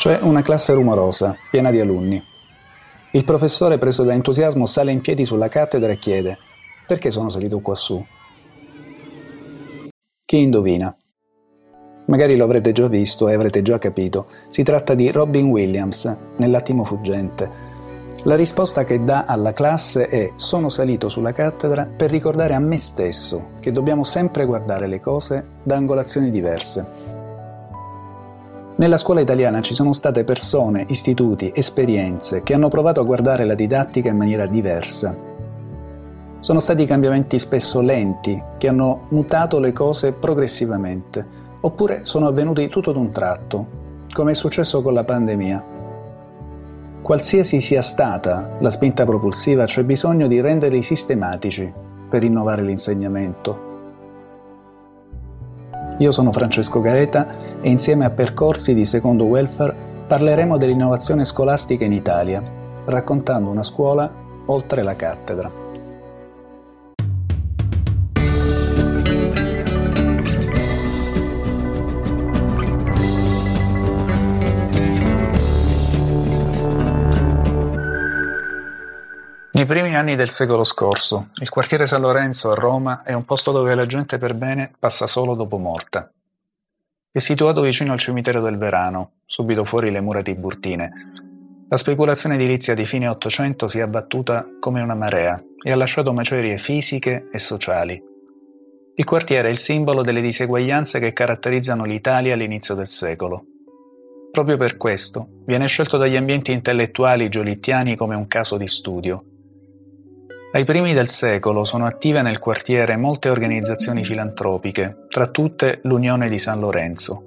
C'è una classe rumorosa, piena di alunni. Il professore, preso da entusiasmo, sale in piedi sulla cattedra e chiede: Perché sono salito quassù? Chi indovina? Magari lo avrete già visto e avrete già capito. Si tratta di Robin Williams, nell'attimo fuggente. La risposta che dà alla classe è sono salito sulla cattedra per ricordare a me stesso che dobbiamo sempre guardare le cose da angolazioni diverse. Nella scuola italiana ci sono state persone, istituti, esperienze che hanno provato a guardare la didattica in maniera diversa. Sono stati cambiamenti spesso lenti che hanno mutato le cose progressivamente oppure sono avvenuti tutto d'un tratto, come è successo con la pandemia. Qualsiasi sia stata la spinta propulsiva, c'è bisogno di renderli sistematici per innovare l'insegnamento. Io sono Francesco Gaeta e insieme a Percorsi di Secondo Welfare parleremo dell'innovazione scolastica in Italia, raccontando una scuola oltre la cattedra. Nei primi anni del secolo scorso, il quartiere San Lorenzo a Roma è un posto dove la gente per bene passa solo dopo morta. È situato vicino al cimitero del Verano, subito fuori le mura tiburtine. La speculazione edilizia di fine Ottocento si è abbattuta come una marea e ha lasciato macerie fisiche e sociali. Il quartiere è il simbolo delle diseguaglianze che caratterizzano l'Italia all'inizio del secolo. Proprio per questo viene scelto dagli ambienti intellettuali giolittiani come un caso di studio ai primi del secolo sono attive nel quartiere molte organizzazioni filantropiche, tra tutte l'Unione di San Lorenzo.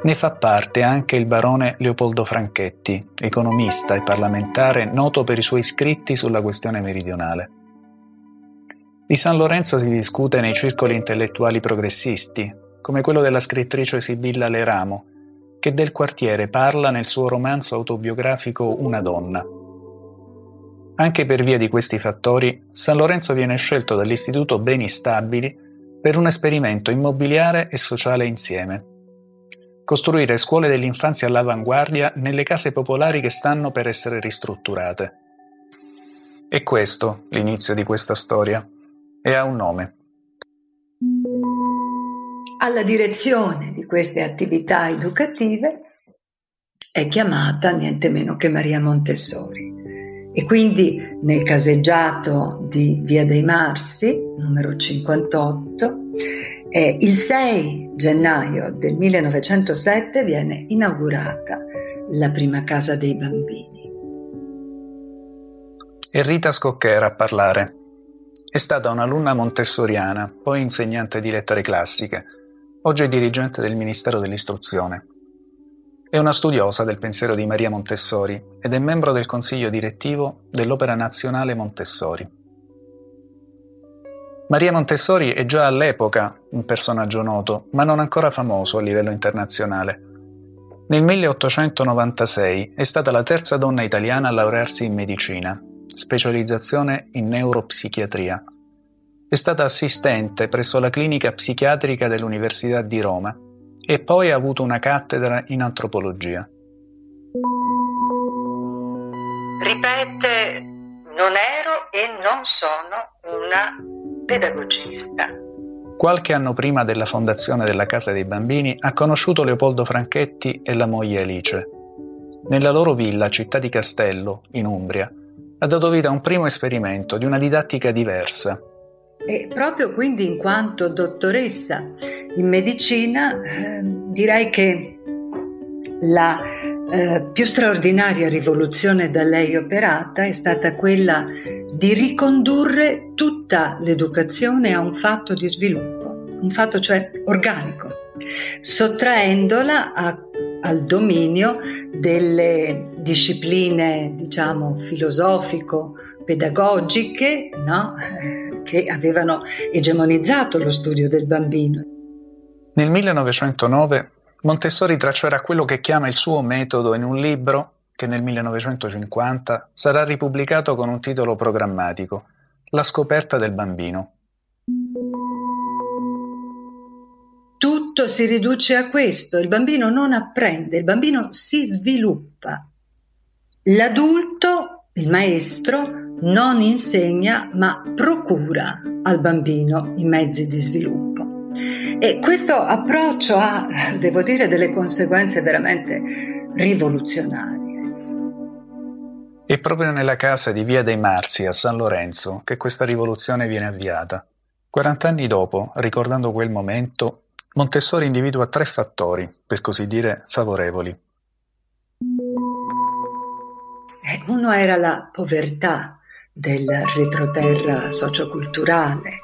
Ne fa parte anche il barone Leopoldo Franchetti, economista e parlamentare noto per i suoi scritti sulla questione meridionale. Di San Lorenzo si discute nei circoli intellettuali progressisti, come quello della scrittrice Sibilla Leramo, che del quartiere parla nel suo romanzo autobiografico Una donna. Anche per via di questi fattori, San Lorenzo viene scelto dall'Istituto Beni Stabili per un esperimento immobiliare e sociale insieme. Costruire scuole dell'infanzia all'avanguardia nelle case popolari che stanno per essere ristrutturate. E questo l'inizio di questa storia. E ha un nome. Alla direzione di queste attività educative è chiamata niente meno che Maria Montessori. E quindi nel caseggiato di Via dei Marsi, numero 58, eh, il 6 gennaio del 1907 viene inaugurata la prima casa dei bambini. E Rita Scocchera a parlare. È stata un'alunna montessoriana, poi insegnante di lettere classiche, oggi è dirigente del Ministero dell'Istruzione. È una studiosa del pensiero di Maria Montessori ed è membro del consiglio direttivo dell'Opera Nazionale Montessori. Maria Montessori è già all'epoca un personaggio noto, ma non ancora famoso a livello internazionale. Nel 1896 è stata la terza donna italiana a laurearsi in medicina, specializzazione in neuropsichiatria. È stata assistente presso la clinica psichiatrica dell'Università di Roma e poi ha avuto una cattedra in antropologia. Ripete, non ero e non sono una pedagogista. Qualche anno prima della fondazione della Casa dei Bambini ha conosciuto Leopoldo Franchetti e la moglie Alice. Nella loro villa, città di Castello, in Umbria, ha dato vita a un primo esperimento di una didattica diversa, e proprio quindi in quanto dottoressa in medicina eh, direi che la eh, più straordinaria rivoluzione da lei operata è stata quella di ricondurre tutta l'educazione a un fatto di sviluppo, un fatto cioè organico, sottraendola a, al dominio delle discipline, diciamo, filosofico-pedagogiche, no? Che avevano egemonizzato lo studio del bambino. Nel 1909 Montessori traccerà quello che chiama il suo metodo in un libro che nel 1950 sarà ripubblicato con un titolo programmatico, La scoperta del bambino. Tutto si riduce a questo, il bambino non apprende, il bambino si sviluppa. L'adulto, il maestro, non insegna ma procura al bambino i mezzi di sviluppo. E questo approccio ha, devo dire, delle conseguenze veramente rivoluzionarie. È proprio nella casa di Via dei Marsi a San Lorenzo che questa rivoluzione viene avviata. 40 anni dopo, ricordando quel momento, Montessori individua tre fattori, per così dire, favorevoli. Eh, uno era la povertà del retroterra socioculturale.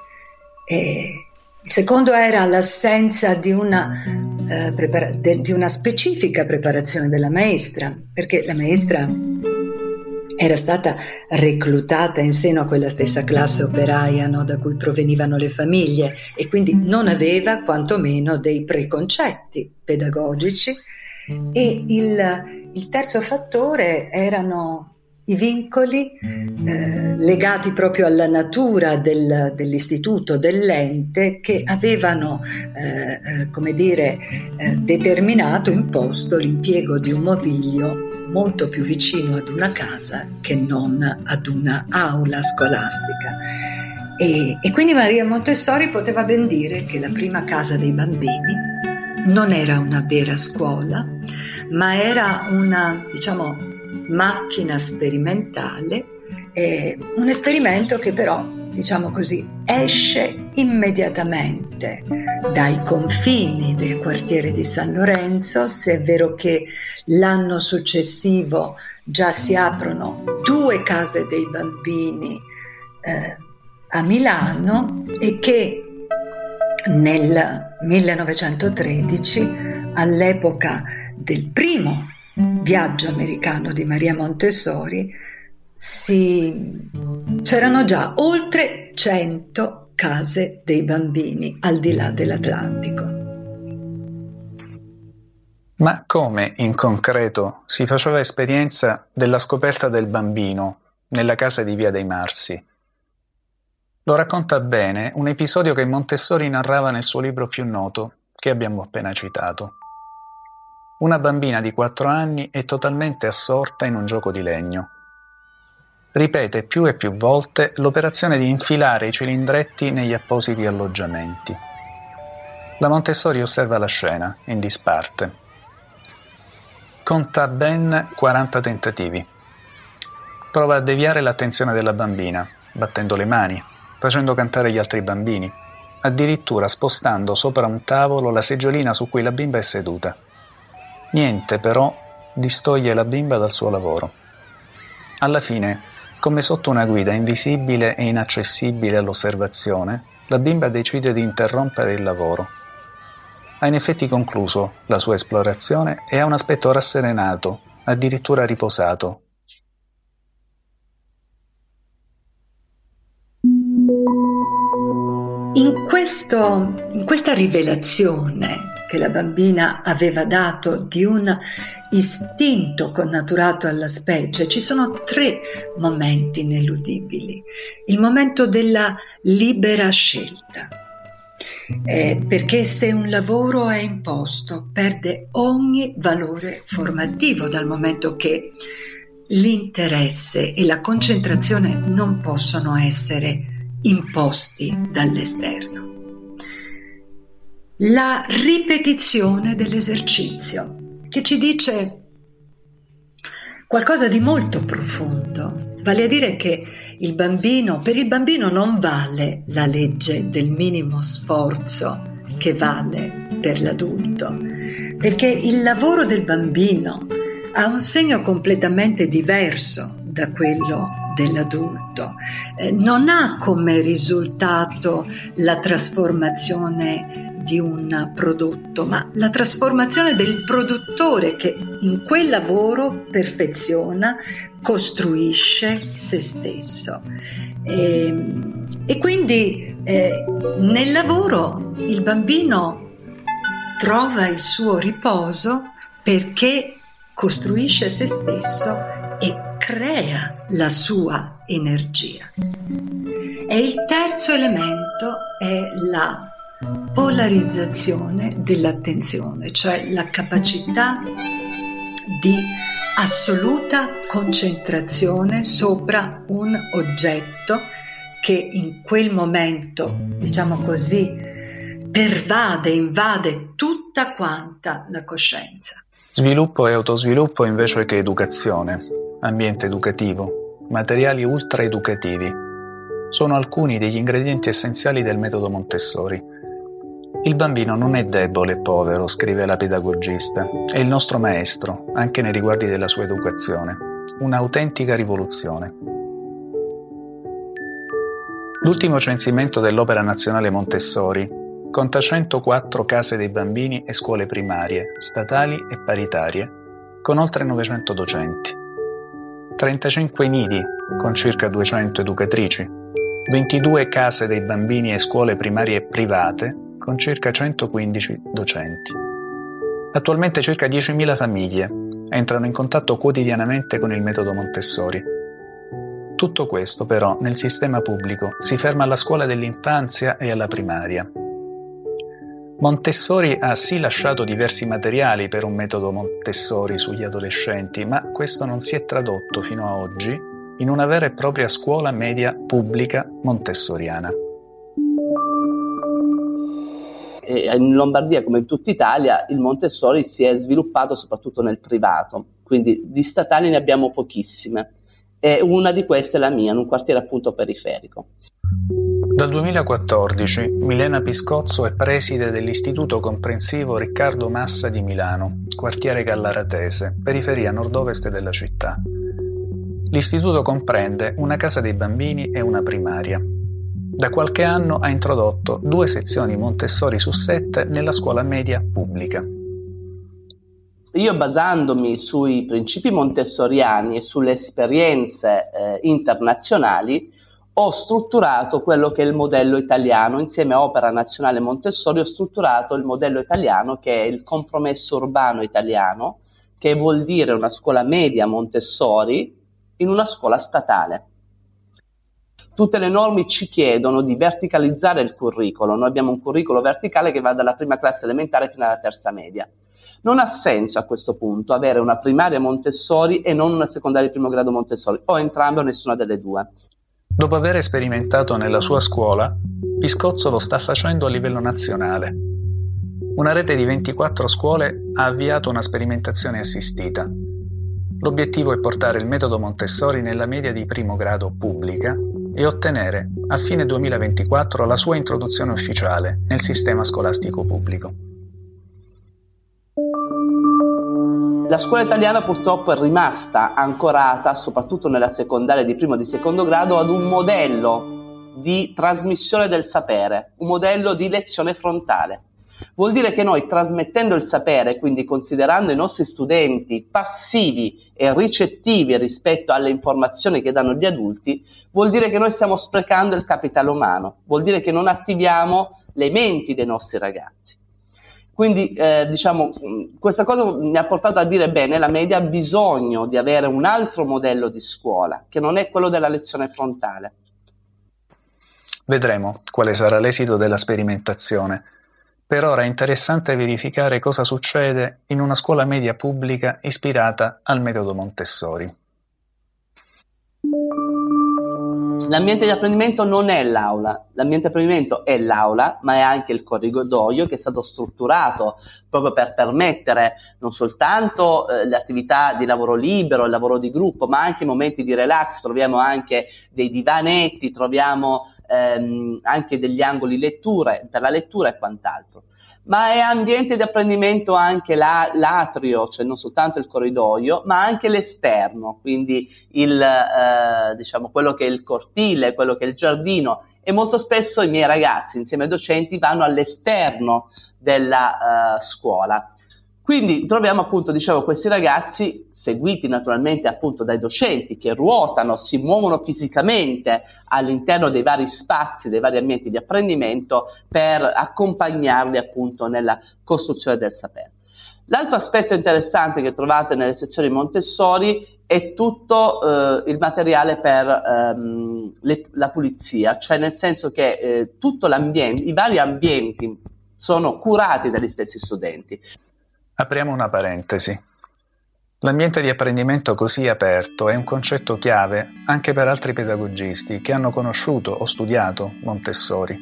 E il secondo era l'assenza di una, eh, prepara- de- di una specifica preparazione della maestra, perché la maestra era stata reclutata in seno a quella stessa classe operaia no, da cui provenivano le famiglie e quindi non aveva quantomeno dei preconcetti pedagogici. E il, il terzo fattore erano i vincoli eh, legati proprio alla natura del, dell'istituto, dell'ente, che avevano, eh, eh, come dire, eh, determinato, imposto l'impiego di un mobilio molto più vicino ad una casa che non ad una aula scolastica. E, e quindi Maria Montessori poteva ben dire che la prima casa dei bambini non era una vera scuola, ma era una, diciamo, macchina sperimentale, eh, un esperimento che però, diciamo così, esce immediatamente dai confini del quartiere di San Lorenzo, se è vero che l'anno successivo già si aprono due case dei bambini eh, a Milano e che nel 1913, all'epoca del primo viaggio americano di Maria Montessori, si... c'erano già oltre 100 case dei bambini al di là dell'Atlantico. Ma come in concreto si faceva esperienza della scoperta del bambino nella casa di Via dei Marsi? Lo racconta bene un episodio che Montessori narrava nel suo libro più noto, che abbiamo appena citato. Una bambina di 4 anni è totalmente assorta in un gioco di legno. Ripete più e più volte l'operazione di infilare i cilindretti negli appositi alloggiamenti. La Montessori osserva la scena, in disparte. Conta ben 40 tentativi. Prova a deviare l'attenzione della bambina, battendo le mani, facendo cantare gli altri bambini, addirittura spostando sopra un tavolo la seggiolina su cui la bimba è seduta. Niente però distoglie la bimba dal suo lavoro. Alla fine, come sotto una guida invisibile e inaccessibile all'osservazione, la bimba decide di interrompere il lavoro. Ha in effetti concluso la sua esplorazione e ha un aspetto rasserenato, addirittura riposato. In, questo, in questa rivelazione che la bambina aveva dato di un istinto connaturato alla specie, ci sono tre momenti ineludibili. Il momento della libera scelta. Eh, perché se un lavoro è imposto perde ogni valore formativo dal momento che l'interesse e la concentrazione non possono essere imposti dall'esterno la ripetizione dell'esercizio, che ci dice qualcosa di molto profondo, vale a dire che il bambino, per il bambino non vale la legge del minimo sforzo che vale per l'adulto, perché il lavoro del bambino ha un segno completamente diverso da quello dell'adulto, eh, non ha come risultato la trasformazione di un prodotto, ma la trasformazione del produttore che in quel lavoro perfeziona, costruisce se stesso. E, ehm, e quindi eh, nel lavoro il bambino trova il suo riposo perché costruisce se stesso e crea la sua energia. E il terzo elemento è la polarizzazione dell'attenzione, cioè la capacità di assoluta concentrazione sopra un oggetto che in quel momento, diciamo così, pervade, invade tutta quanta la coscienza. Sviluppo e autosviluppo invece che educazione, ambiente educativo, materiali ultra educativi, sono alcuni degli ingredienti essenziali del metodo Montessori il bambino non è debole e povero, scrive la pedagogista, è il nostro maestro, anche nei riguardi della sua educazione. Un'autentica rivoluzione. L'ultimo censimento dell'Opera Nazionale Montessori conta 104 case dei bambini e scuole primarie, statali e paritarie, con oltre 900 docenti. 35 nidi, con circa 200 educatrici, 22 case dei bambini e scuole primarie private, con circa 115 docenti. Attualmente circa 10.000 famiglie entrano in contatto quotidianamente con il metodo Montessori. Tutto questo però nel sistema pubblico si ferma alla scuola dell'infanzia e alla primaria. Montessori ha sì lasciato diversi materiali per un metodo Montessori sugli adolescenti, ma questo non si è tradotto fino a oggi in una vera e propria scuola media pubblica montessoriana in Lombardia come in tutta Italia il Montessori si è sviluppato soprattutto nel privato, quindi di statali ne abbiamo pochissime e una di queste è la mia, in un quartiere appunto periferico. Dal 2014 Milena Piscozzo è preside dell'Istituto Comprensivo Riccardo Massa di Milano, quartiere Gallaratese, periferia nord-ovest della città. L'istituto comprende una casa dei bambini e una primaria, da qualche anno ha introdotto due sezioni Montessori su sette nella scuola media pubblica. Io basandomi sui principi montessoriani e sulle esperienze eh, internazionali ho strutturato quello che è il modello italiano, insieme a Opera Nazionale Montessori ho strutturato il modello italiano che è il compromesso urbano italiano, che vuol dire una scuola media Montessori in una scuola statale. Tutte le norme ci chiedono di verticalizzare il curriculum. Noi abbiamo un curriculum verticale che va dalla prima classe elementare fino alla terza media. Non ha senso a questo punto avere una primaria Montessori e non una secondaria di primo grado Montessori, o entrambe o nessuna delle due. Dopo aver sperimentato nella sua scuola, Piscozzo lo sta facendo a livello nazionale. Una rete di 24 scuole ha avviato una sperimentazione assistita. L'obiettivo è portare il metodo Montessori nella media di primo grado pubblica e ottenere a fine 2024 la sua introduzione ufficiale nel sistema scolastico pubblico. La scuola italiana purtroppo è rimasta ancorata, soprattutto nella secondaria di primo e di secondo grado, ad un modello di trasmissione del sapere, un modello di lezione frontale. Vuol dire che noi trasmettendo il sapere, quindi considerando i nostri studenti passivi e ricettivi rispetto alle informazioni che danno gli adulti, vuol dire che noi stiamo sprecando il capitale umano, vuol dire che non attiviamo le menti dei nostri ragazzi. Quindi eh, diciamo, questa cosa mi ha portato a dire bene, la media ha bisogno di avere un altro modello di scuola, che non è quello della lezione frontale. Vedremo quale sarà l'esito della sperimentazione. Per ora è interessante verificare cosa succede in una scuola media pubblica ispirata al metodo Montessori. L'ambiente di apprendimento non è l'aula, l'ambiente di apprendimento è l'aula, ma è anche il corridoio che è stato strutturato proprio per permettere non soltanto eh, le attività di lavoro libero, il lavoro di gruppo, ma anche momenti di relax, troviamo anche dei divanetti, troviamo ehm, anche degli angoli letture, per la lettura e quant'altro. Ma è ambiente di apprendimento anche la, l'atrio, cioè non soltanto il corridoio, ma anche l'esterno, quindi il, eh, diciamo, quello che è il cortile, quello che è il giardino. E molto spesso i miei ragazzi, insieme ai docenti, vanno all'esterno della uh, scuola quindi troviamo appunto, dicevo, questi ragazzi seguiti naturalmente appunto dai docenti che ruotano, si muovono fisicamente all'interno dei vari spazi, dei vari ambienti di apprendimento per accompagnarli appunto nella costruzione del sapere. L'altro aspetto interessante che trovate nelle sezioni Montessori è tutto eh, il materiale per ehm, le, la pulizia, cioè nel senso che eh, tutto l'ambiente, i vari ambienti sono curati dagli stessi studenti. Apriamo una parentesi. L'ambiente di apprendimento così aperto è un concetto chiave anche per altri pedagogisti che hanno conosciuto o studiato Montessori.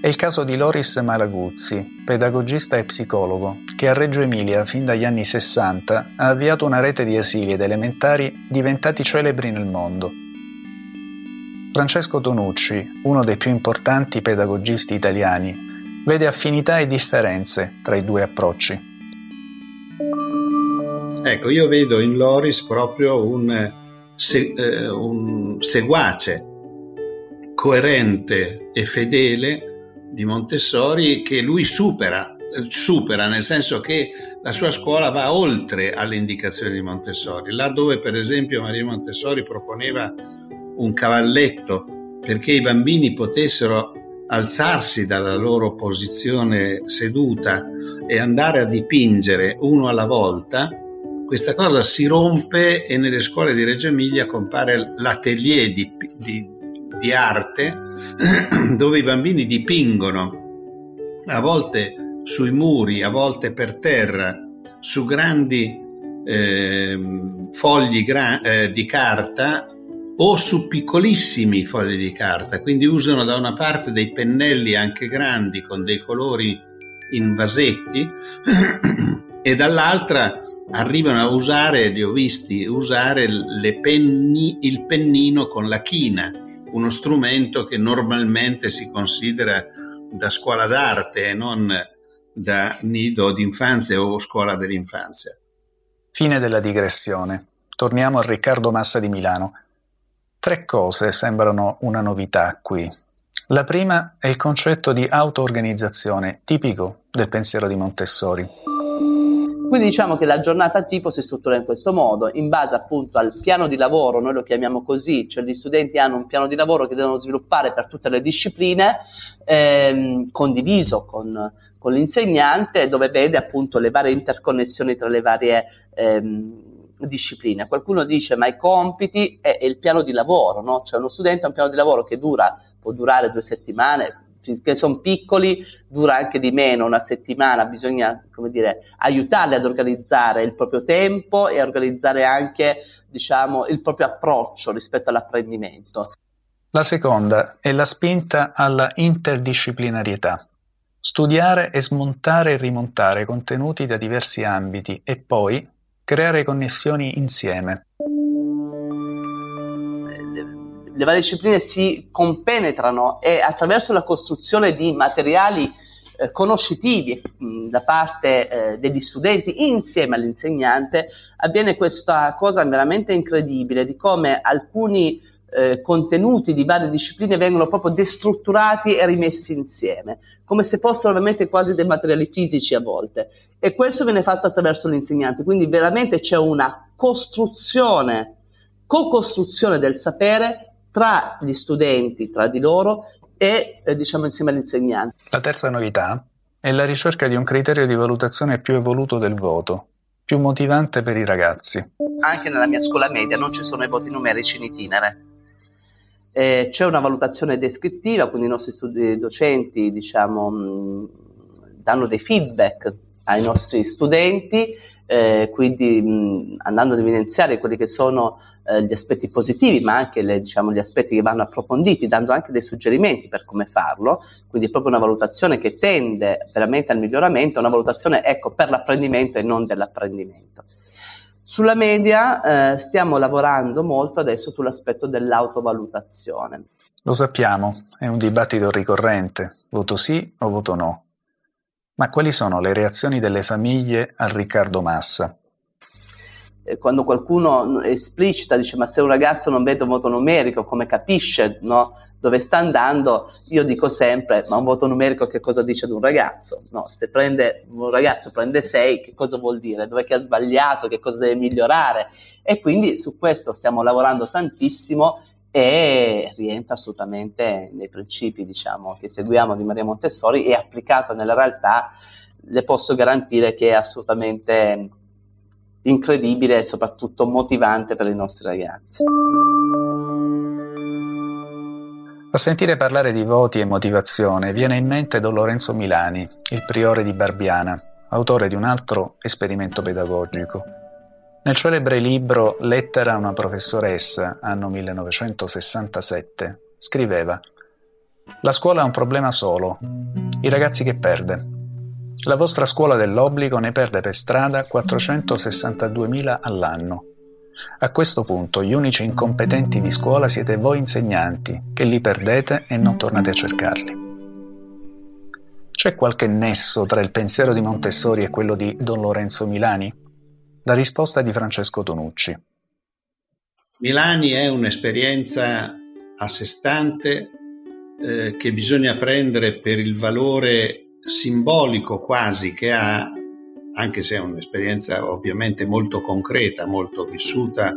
È il caso di Loris Malaguzzi, pedagogista e psicologo, che a Reggio Emilia fin dagli anni 60 ha avviato una rete di asili ed elementari diventati celebri nel mondo. Francesco Tonucci, uno dei più importanti pedagogisti italiani, vede affinità e differenze tra i due approcci. Ecco, io vedo in Loris proprio un, se, eh, un seguace coerente e fedele di Montessori che lui supera, supera nel senso che la sua scuola va oltre alle indicazioni di Montessori, là dove per esempio Maria Montessori proponeva un cavalletto perché i bambini potessero alzarsi dalla loro posizione seduta e andare a dipingere uno alla volta, questa cosa si rompe e nelle scuole di Reggio Emilia compare l'atelier di, di, di arte dove i bambini dipingono a volte sui muri, a volte per terra, su grandi eh, fogli gra- eh, di carta o su piccolissimi fogli di carta, quindi usano da una parte dei pennelli anche grandi con dei colori in vasetti e dall'altra arrivano a usare, li ho visti, usare penni, il pennino con la china uno strumento che normalmente si considera da scuola d'arte e non da nido d'infanzia o scuola dell'infanzia. Fine della digressione. Torniamo a Riccardo Massa di Milano. Tre cose sembrano una novità qui. La prima è il concetto di auto-organizzazione, tipico del pensiero di Montessori. Quindi diciamo che la giornata tipo si struttura in questo modo, in base appunto al piano di lavoro, noi lo chiamiamo così, cioè gli studenti hanno un piano di lavoro che devono sviluppare per tutte le discipline, ehm, condiviso con, con, l'insegnante, dove vede appunto le varie interconnessioni tra le varie ehm, discipline. Qualcuno dice ma i compiti è il piano di lavoro, no? Cioè uno studente ha un piano di lavoro che dura, può durare due settimane, finché sono piccoli dura anche di meno, una settimana, bisogna come dire, aiutarli ad organizzare il proprio tempo e a organizzare anche diciamo, il proprio approccio rispetto all'apprendimento. La seconda è la spinta alla interdisciplinarietà. Studiare e smontare e rimontare contenuti da diversi ambiti e poi creare connessioni insieme le varie discipline si compenetrano e attraverso la costruzione di materiali eh, conoscitivi mh, da parte eh, degli studenti insieme all'insegnante avviene questa cosa veramente incredibile di come alcuni eh, contenuti di varie discipline vengono proprio destrutturati e rimessi insieme, come se fossero veramente quasi dei materiali fisici a volte. E questo viene fatto attraverso l'insegnante, quindi veramente c'è una costruzione, co-costruzione del sapere tra gli studenti, tra di loro e eh, diciamo insieme agli insegnanti. La terza novità è la ricerca di un criterio di valutazione più evoluto del voto, più motivante per i ragazzi. Anche nella mia scuola media non ci sono i voti numerici in itinere. Eh, c'è una valutazione descrittiva, quindi i nostri studi- docenti diciamo, mh, danno dei feedback ai nostri studenti, eh, quindi mh, andando ad evidenziare quelli che sono eh, gli aspetti positivi, ma anche le, diciamo, gli aspetti che vanno approfonditi, dando anche dei suggerimenti per come farlo. Quindi proprio una valutazione che tende veramente al miglioramento, una valutazione ecco, per l'apprendimento e non dell'apprendimento. Sulla media eh, stiamo lavorando molto adesso sull'aspetto dell'autovalutazione. Lo sappiamo, è un dibattito ricorrente, voto sì o voto no. Ma quali sono le reazioni delle famiglie al Riccardo Massa? Eh, quando qualcuno esplicita, dice ma se un ragazzo non vede un voto numerico, come capisce no, dove sta andando, io dico sempre, ma un voto numerico che cosa dice ad un ragazzo? No, se prende, un ragazzo prende 6, che cosa vuol dire? Dove che ha sbagliato? Che cosa deve migliorare? E quindi su questo stiamo lavorando tantissimo e rientra assolutamente nei principi diciamo, che seguiamo di Maria Montessori e applicato nella realtà le posso garantire che è assolutamente incredibile e soprattutto motivante per i nostri ragazzi. A sentire parlare di voti e motivazione viene in mente Don Lorenzo Milani, il priore di Barbiana, autore di un altro esperimento pedagogico. Nel celebre libro Lettera a una professoressa, anno 1967, scriveva La scuola ha un problema solo, i ragazzi che perde. La vostra scuola dell'obbligo ne perde per strada 462.000 all'anno a questo punto gli unici incompetenti di scuola siete voi insegnanti, che li perdete e non tornate a cercarli. C'è qualche nesso tra il pensiero di Montessori e quello di Don Lorenzo Milani? La risposta di Francesco Tonucci. Milani è un'esperienza a sé stante eh, che bisogna prendere per il valore simbolico quasi che ha anche se è un'esperienza ovviamente molto concreta, molto vissuta,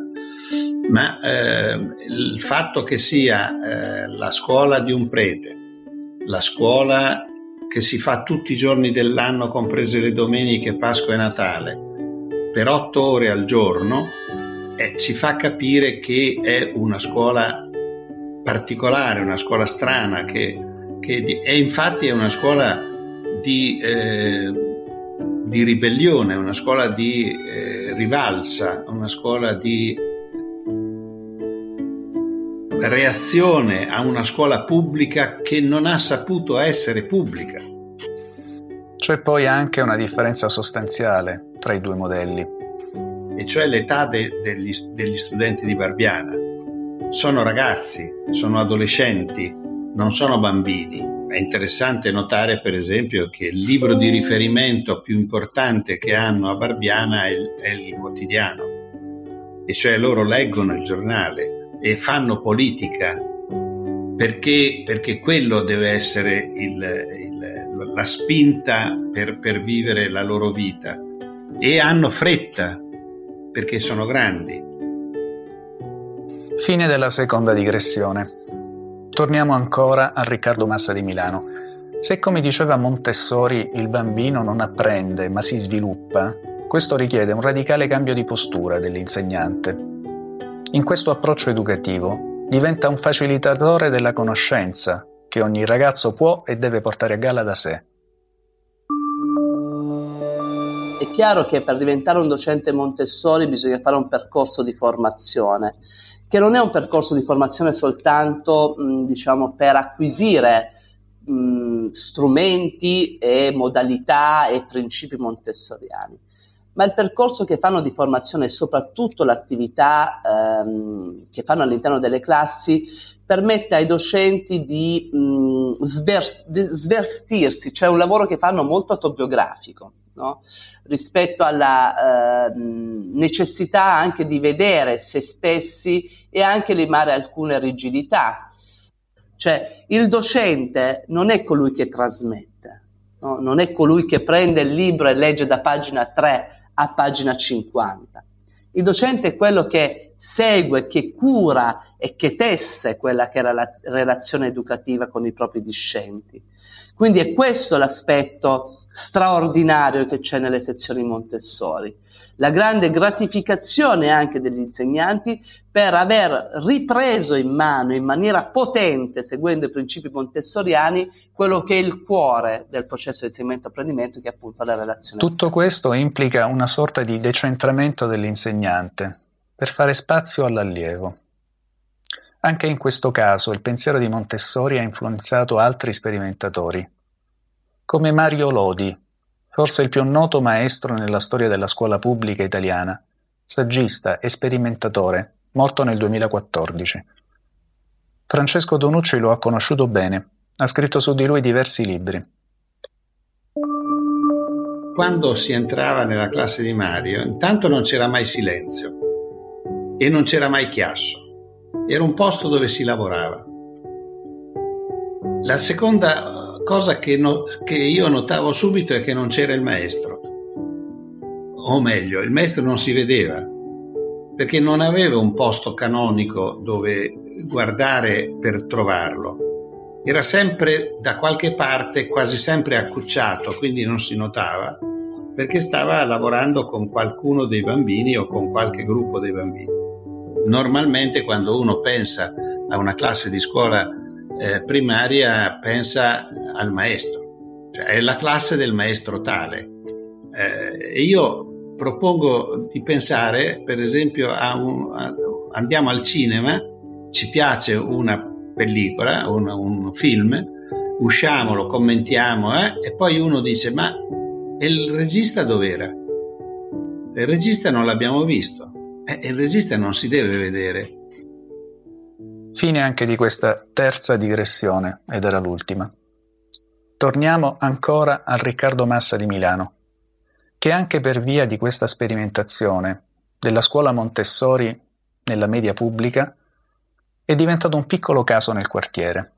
ma eh, il fatto che sia eh, la scuola di un prete, la scuola che si fa tutti i giorni dell'anno, comprese le domeniche, Pasqua e Natale, per otto ore al giorno, eh, ci fa capire che è una scuola particolare, una scuola strana, che, che è infatti una scuola di... Eh, di ribellione, una scuola di eh, rivalsa, una scuola di reazione a una scuola pubblica che non ha saputo essere pubblica. C'è poi anche una differenza sostanziale tra i due modelli. E cioè l'età de- degli, degli studenti di Barbiana. Sono ragazzi, sono adolescenti, non sono bambini è interessante notare, per esempio, che il libro di riferimento più importante che hanno a Barbiana è il, è il quotidiano, e cioè loro leggono il giornale e fanno politica perché, perché quello deve essere il, il, la spinta per, per vivere la loro vita e hanno fretta perché sono grandi. Fine della seconda digressione. Torniamo ancora a Riccardo Massa di Milano. Se come diceva Montessori il bambino non apprende ma si sviluppa, questo richiede un radicale cambio di postura dell'insegnante. In questo approccio educativo diventa un facilitatore della conoscenza che ogni ragazzo può e deve portare a galla da sé. È chiaro che per diventare un docente Montessori bisogna fare un percorso di formazione che non è un percorso di formazione soltanto mh, diciamo, per acquisire mh, strumenti e modalità e principi montessoriani, ma il percorso che fanno di formazione e soprattutto l'attività ehm, che fanno all'interno delle classi permette ai docenti di, mh, svers- di sverstirsi, cioè un lavoro che fanno molto autobiografico. No? rispetto alla eh, necessità anche di vedere se stessi e anche limare alcune rigidità. Cioè il docente non è colui che trasmette, no? non è colui che prende il libro e legge da pagina 3 a pagina 50. Il docente è quello che segue, che cura e che tesse quella che era la relazione educativa con i propri discenti. Quindi è questo l'aspetto straordinario che c'è nelle sezioni Montessori. La grande gratificazione anche degli insegnanti per aver ripreso in mano in maniera potente, seguendo i principi montessoriani, quello che è il cuore del processo di insegnamento-apprendimento, che è appunto la relazione. Tutto questo implica una sorta di decentramento dell'insegnante per fare spazio all'allievo. Anche in questo caso il pensiero di Montessori ha influenzato altri sperimentatori, come Mario Lodi, forse il più noto maestro nella storia della scuola pubblica italiana, saggista e sperimentatore, morto nel 2014. Francesco Donucci lo ha conosciuto bene, ha scritto su di lui diversi libri. Quando si entrava nella classe di Mario, intanto non c'era mai silenzio e non c'era mai chiasso. Era un posto dove si lavorava. La seconda cosa che, no, che io notavo subito è che non c'era il maestro. O meglio, il maestro non si vedeva perché non aveva un posto canonico dove guardare per trovarlo. Era sempre da qualche parte, quasi sempre accucciato, quindi non si notava, perché stava lavorando con qualcuno dei bambini o con qualche gruppo dei bambini. Normalmente quando uno pensa a una classe di scuola eh, primaria pensa al maestro, cioè è la classe del maestro tale. Eh, io propongo di pensare per esempio a un, a, andiamo al cinema, ci piace una pellicola, un, un film, usciamo, lo commentiamo eh, e poi uno dice ma il regista dov'era? Il regista non l'abbiamo visto e il regista non si deve vedere. Fine anche di questa terza digressione ed era l'ultima. Torniamo ancora al Riccardo Massa di Milano, che anche per via di questa sperimentazione della scuola Montessori nella media pubblica è diventato un piccolo caso nel quartiere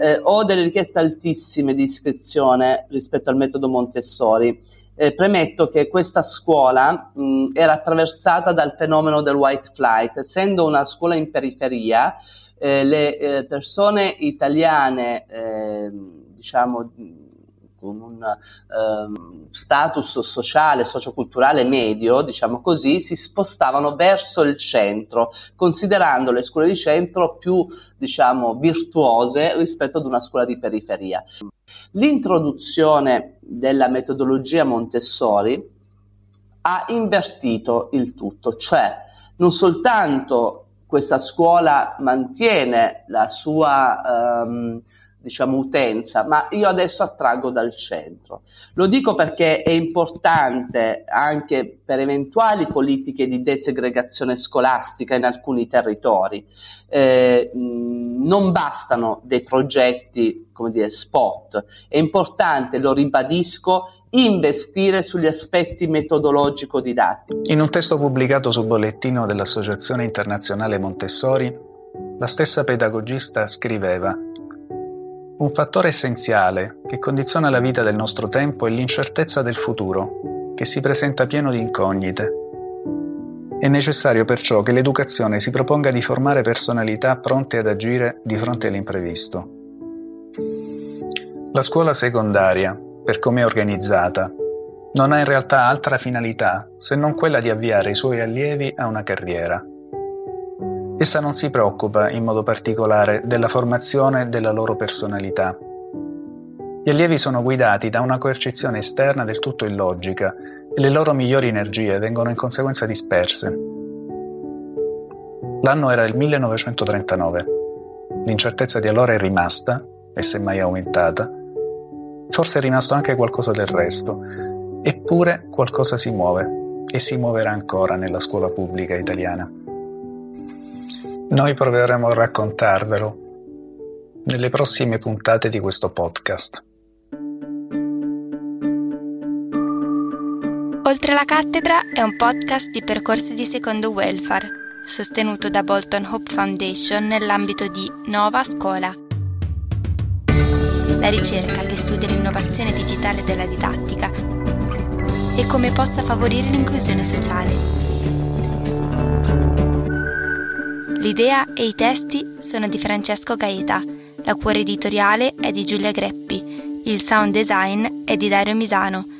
eh, ho delle richieste altissime di iscrizione rispetto al metodo Montessori. Eh, premetto che questa scuola mh, era attraversata dal fenomeno del white flight, essendo una scuola in periferia, eh, le eh, persone italiane, ehm, diciamo, con un um, status sociale, socioculturale medio, diciamo così, si spostavano verso il centro, considerando le scuole di centro più, diciamo, virtuose rispetto ad una scuola di periferia. L'introduzione della metodologia Montessori ha invertito il tutto, cioè non soltanto questa scuola mantiene la sua um, diciamo, utenza, ma io adesso attraggo dal centro. Lo dico perché è importante anche per eventuali politiche di desegregazione scolastica in alcuni territori. Eh, non bastano dei progetti, come dire, spot, è importante, lo ribadisco, investire sugli aspetti metodologico-didattici. In un testo pubblicato sul bollettino dell'Associazione Internazionale Montessori, la stessa pedagogista scriveva un fattore essenziale che condiziona la vita del nostro tempo è l'incertezza del futuro, che si presenta pieno di incognite. È necessario perciò che l'educazione si proponga di formare personalità pronte ad agire di fronte all'imprevisto. La scuola secondaria, per come è organizzata, non ha in realtà altra finalità se non quella di avviare i suoi allievi a una carriera. Essa non si preoccupa in modo particolare della formazione della loro personalità. Gli allievi sono guidati da una coercizione esterna del tutto illogica e le loro migliori energie vengono in conseguenza disperse. L'anno era il 1939. L'incertezza di allora è rimasta, e semmai aumentata. Forse è rimasto anche qualcosa del resto, eppure qualcosa si muove e si muoverà ancora nella scuola pubblica italiana. Noi proveremo a raccontarvelo nelle prossime puntate di questo podcast. Oltre la cattedra è un podcast di percorsi di secondo welfare, sostenuto da Bolton Hope Foundation nell'ambito di Nova Scuola. La ricerca che studia l'innovazione digitale della didattica e come possa favorire l'inclusione sociale L'idea e i testi sono di Francesco Gaeta, la cura editoriale è di Giulia Greppi, il sound design è di Dario Misano